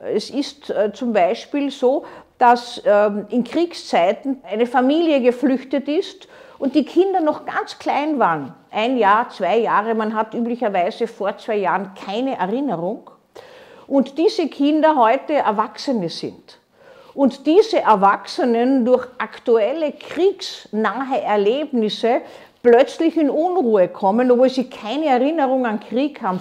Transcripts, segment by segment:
Es ist äh, zum Beispiel so, dass ähm, in Kriegszeiten eine Familie geflüchtet ist und die Kinder noch ganz klein waren. Ein Jahr, zwei Jahre, man hat üblicherweise vor zwei Jahren keine Erinnerung. Und diese Kinder heute Erwachsene sind. Und diese Erwachsenen durch aktuelle kriegsnahe Erlebnisse plötzlich in Unruhe kommen, obwohl sie keine Erinnerung an Krieg haben.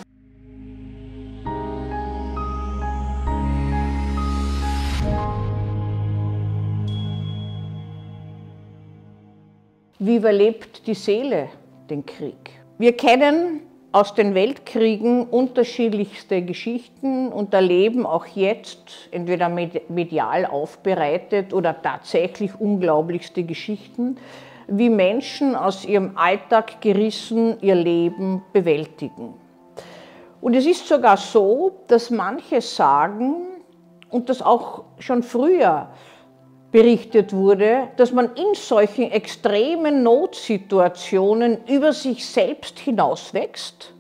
Wie überlebt die Seele den Krieg? Wir kennen aus den Weltkriegen unterschiedlichste Geschichten und erleben auch jetzt entweder medial aufbereitet oder tatsächlich unglaublichste Geschichten, wie Menschen aus ihrem Alltag gerissen ihr Leben bewältigen. Und es ist sogar so, dass manche sagen, und das auch schon früher berichtet wurde, dass man in solchen extremen Notsituationen über sich selbst hinauswächst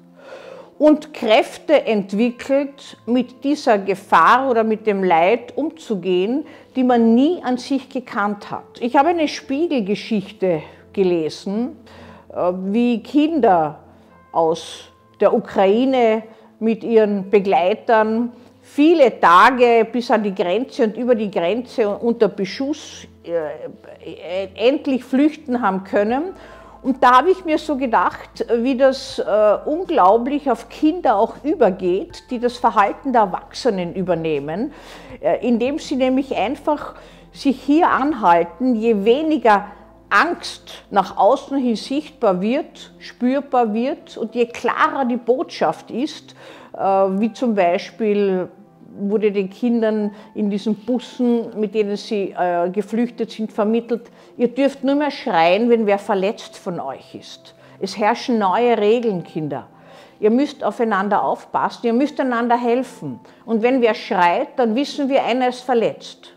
und Kräfte entwickelt, mit dieser Gefahr oder mit dem Leid umzugehen, die man nie an sich gekannt hat. Ich habe eine Spiegelgeschichte gelesen, äh, wie Kinder aus der Ukraine mit ihren Begleitern viele Tage bis an die Grenze und über die Grenze unter Beschuss äh, endlich flüchten haben können. Und da habe ich mir so gedacht, wie das äh, unglaublich auf Kinder auch übergeht, die das Verhalten der Erwachsenen übernehmen, äh, indem sie nämlich einfach sich hier anhalten, je weniger Angst nach außen hin sichtbar wird, spürbar wird und je klarer die Botschaft ist, äh, wie zum Beispiel wurde den Kindern in diesen Bussen, mit denen sie äh, geflüchtet sind, vermittelt, ihr dürft nur mehr schreien, wenn wer verletzt von euch ist. Es herrschen neue Regeln, Kinder. Ihr müsst aufeinander aufpassen, ihr müsst einander helfen. Und wenn wer schreit, dann wissen wir, einer ist verletzt.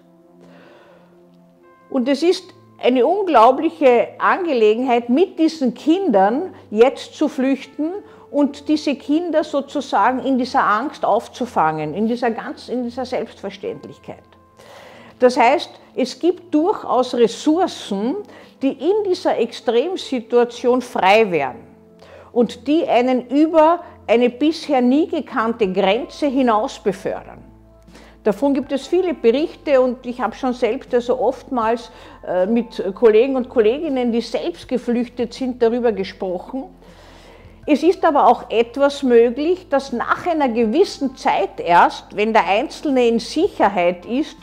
Und es ist eine unglaubliche Angelegenheit, mit diesen Kindern jetzt zu flüchten und diese Kinder sozusagen in dieser Angst aufzufangen, in dieser, ganz, in dieser Selbstverständlichkeit. Das heißt, es gibt durchaus Ressourcen, die in dieser Extremsituation frei werden und die einen über eine bisher nie gekannte Grenze hinaus befördern. Davon gibt es viele Berichte und ich habe schon selbst also oftmals äh, mit Kollegen und Kolleginnen, die selbst geflüchtet sind, darüber gesprochen. Es ist aber auch etwas möglich, dass nach einer gewissen Zeit erst, wenn der Einzelne in Sicherheit ist,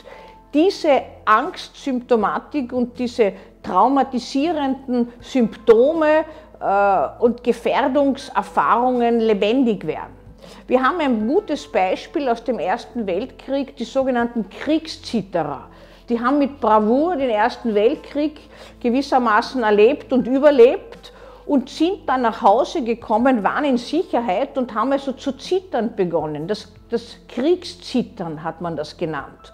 diese Angstsymptomatik und diese traumatisierenden Symptome äh, und Gefährdungserfahrungen lebendig werden. Wir haben ein gutes Beispiel aus dem Ersten Weltkrieg, die sogenannten Kriegszitterer. Die haben mit Bravour den Ersten Weltkrieg gewissermaßen erlebt und überlebt und sind dann nach Hause gekommen, waren in Sicherheit und haben also zu zittern begonnen. Das, das Kriegszittern hat man das genannt.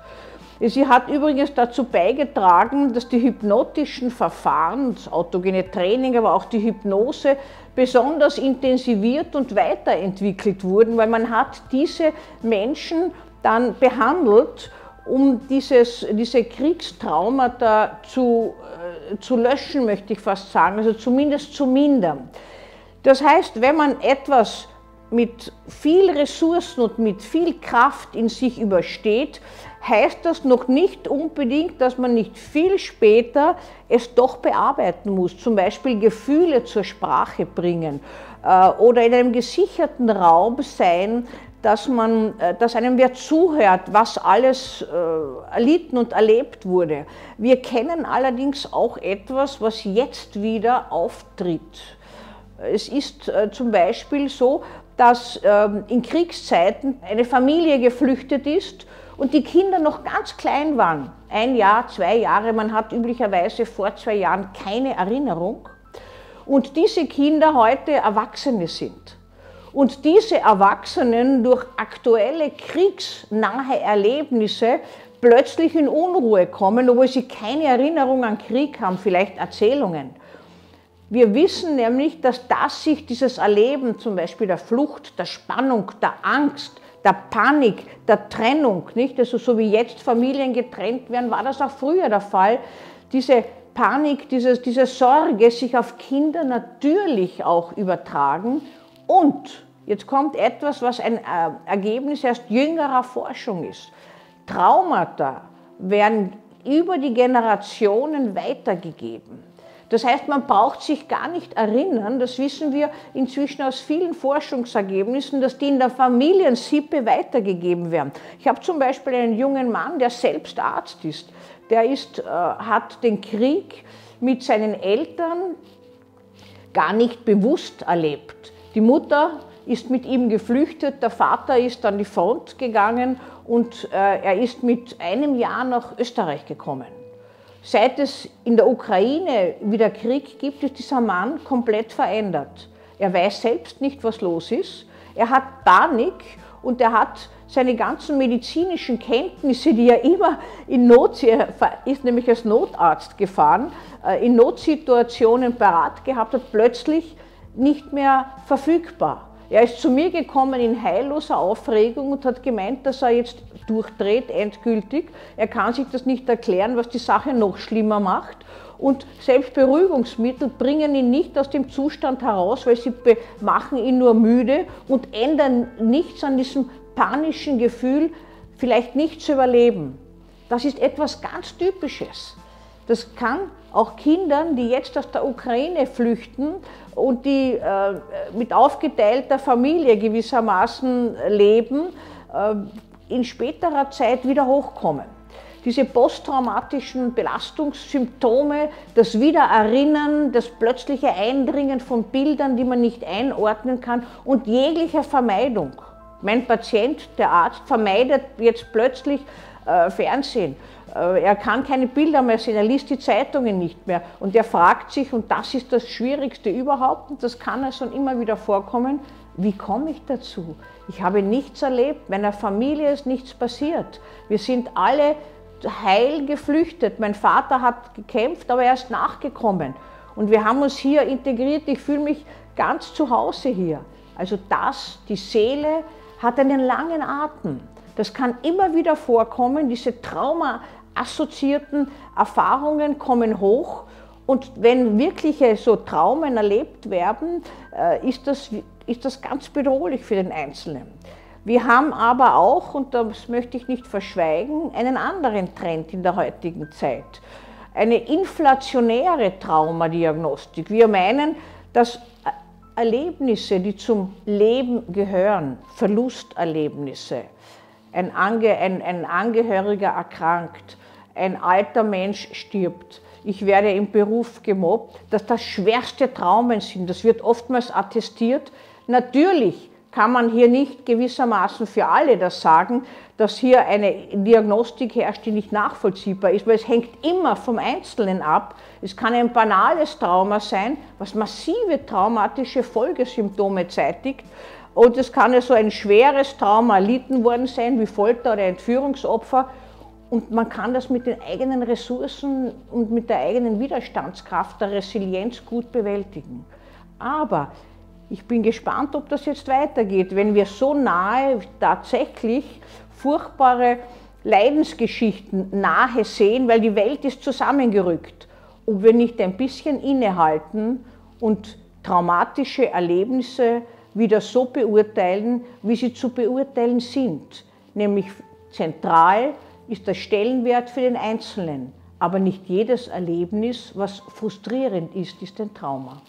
Sie hat übrigens dazu beigetragen, dass die hypnotischen Verfahren, das autogene Training, aber auch die Hypnose besonders intensiviert und weiterentwickelt wurden, weil man hat diese Menschen dann behandelt, um dieses, diese Kriegstraumata zu, äh, zu löschen, möchte ich fast sagen, also zumindest zu mindern. Das heißt, wenn man etwas mit viel Ressourcen und mit viel Kraft in sich übersteht, heißt das noch nicht unbedingt, dass man nicht viel später es doch bearbeiten muss, zum Beispiel Gefühle zur Sprache bringen äh, oder in einem gesicherten Raum sein, dass, man, äh, dass einem wer zuhört, was alles äh, erlitten und erlebt wurde. Wir kennen allerdings auch etwas, was jetzt wieder auftritt. Es ist zum Beispiel so, dass ähm, in Kriegszeiten eine Familie geflüchtet ist und die Kinder noch ganz klein waren, ein Jahr, zwei Jahre, man hat üblicherweise vor zwei Jahren keine Erinnerung, und diese Kinder heute Erwachsene sind. Und diese Erwachsenen durch aktuelle kriegsnahe Erlebnisse plötzlich in Unruhe kommen, obwohl sie keine Erinnerung an Krieg haben, vielleicht Erzählungen. Wir wissen nämlich, dass das sich dieses Erleben zum Beispiel der Flucht, der Spannung, der Angst, der Panik, der Trennung, nicht? Also so wie jetzt Familien getrennt werden, war das auch früher der Fall. Diese Panik, diese, diese Sorge sich auf Kinder natürlich auch übertragen und jetzt kommt etwas, was ein äh, Ergebnis erst jüngerer Forschung ist. Traumata werden über die Generationen weitergegeben. Das heißt, man braucht sich gar nicht erinnern, das wissen wir inzwischen aus vielen Forschungsergebnissen, dass die in der Familiensippe weitergegeben werden. Ich habe zum Beispiel einen jungen Mann, der selbst Arzt ist. Der ist, äh, hat den Krieg mit seinen Eltern gar nicht bewusst erlebt. Die Mutter ist mit ihm geflüchtet, der Vater ist an die Front gegangen und äh, er ist mit einem Jahr nach Österreich gekommen. Seit es in der Ukraine wieder Krieg gibt, ist dieser Mann komplett verändert. Er weiß selbst nicht, was los ist. Er hat Panik und er hat seine ganzen medizinischen Kenntnisse, die er immer in Not, ist nämlich als Notarzt gefahren, äh, in Notsituationen parat gehabt hat, plötzlich nicht mehr verfügbar. Er ist zu mir gekommen in heilloser Aufregung und hat gemeint, dass er jetzt durchdreht, endgültig. Er kann sich das nicht erklären, was die Sache noch schlimmer macht. Und selbst Beruhigungsmittel bringen ihn nicht aus dem Zustand heraus, weil sie machen ihn nur müde und ändern nichts an diesem panischen Gefühl, vielleicht nicht zu überleben. Das ist etwas ganz Typisches. Das kann auch Kindern, die jetzt aus der Ukraine flüchten und die äh, mit aufgeteilter Familie gewissermaßen leben, äh, in späterer Zeit wieder hochkommen. Diese posttraumatischen Belastungssymptome, das Wiedererinnern, das plötzliche Eindringen von Bildern, die man nicht einordnen kann und jegliche Vermeidung. Mein Patient, der Arzt, vermeidet jetzt plötzlich äh, Fernsehen. Äh, er kann keine Bilder mehr sehen, er liest die Zeitungen nicht mehr. Und er fragt sich, und das ist das Schwierigste überhaupt, und das kann also immer wieder vorkommen, wie komme ich dazu? Ich habe nichts erlebt, meiner Familie ist nichts passiert. Wir sind alle heil geflüchtet. Mein Vater hat gekämpft, aber er ist nachgekommen. Und wir haben uns hier integriert. Ich fühle mich ganz zu Hause hier. Also das, die Seele hat einen langen Atem. Das kann immer wieder vorkommen. Diese traumaassoziierten Erfahrungen kommen hoch. Und wenn wirkliche so Traumen erlebt werden, äh, ist das, ist das ganz bedrohlich für den Einzelnen. Wir haben aber auch, und das möchte ich nicht verschweigen, einen anderen Trend in der heutigen Zeit. Eine inflationäre Traumadiagnostik. Wir meinen, dass Erlebnisse, die zum Leben gehören, Verlusterlebnisse, ein, Ange, ein, ein Angehöriger erkrankt, ein alter Mensch stirbt, ich werde im Beruf gemobbt, dass das schwerste Traumen sind. Das wird oftmals attestiert. Natürlich kann man hier nicht gewissermaßen für alle das sagen, dass hier eine Diagnostik herrscht, die nicht nachvollziehbar ist, weil es hängt immer vom Einzelnen ab. Es kann ein banales Trauma sein, was massive traumatische Folgesymptome zeitigt. Und es kann so ein schweres Trauma erlitten worden sein, wie Folter oder Entführungsopfer. Und man kann das mit den eigenen Ressourcen und mit der eigenen Widerstandskraft, der Resilienz gut bewältigen. Aber ich bin gespannt, ob das jetzt weitergeht, wenn wir so nahe tatsächlich furchtbare Leidensgeschichten nahe sehen, weil die Welt ist zusammengerückt. Ob wir nicht ein bisschen innehalten und traumatische Erlebnisse wieder so beurteilen, wie sie zu beurteilen sind. Nämlich zentral ist der Stellenwert für den Einzelnen. Aber nicht jedes Erlebnis, was frustrierend ist, ist ein Trauma.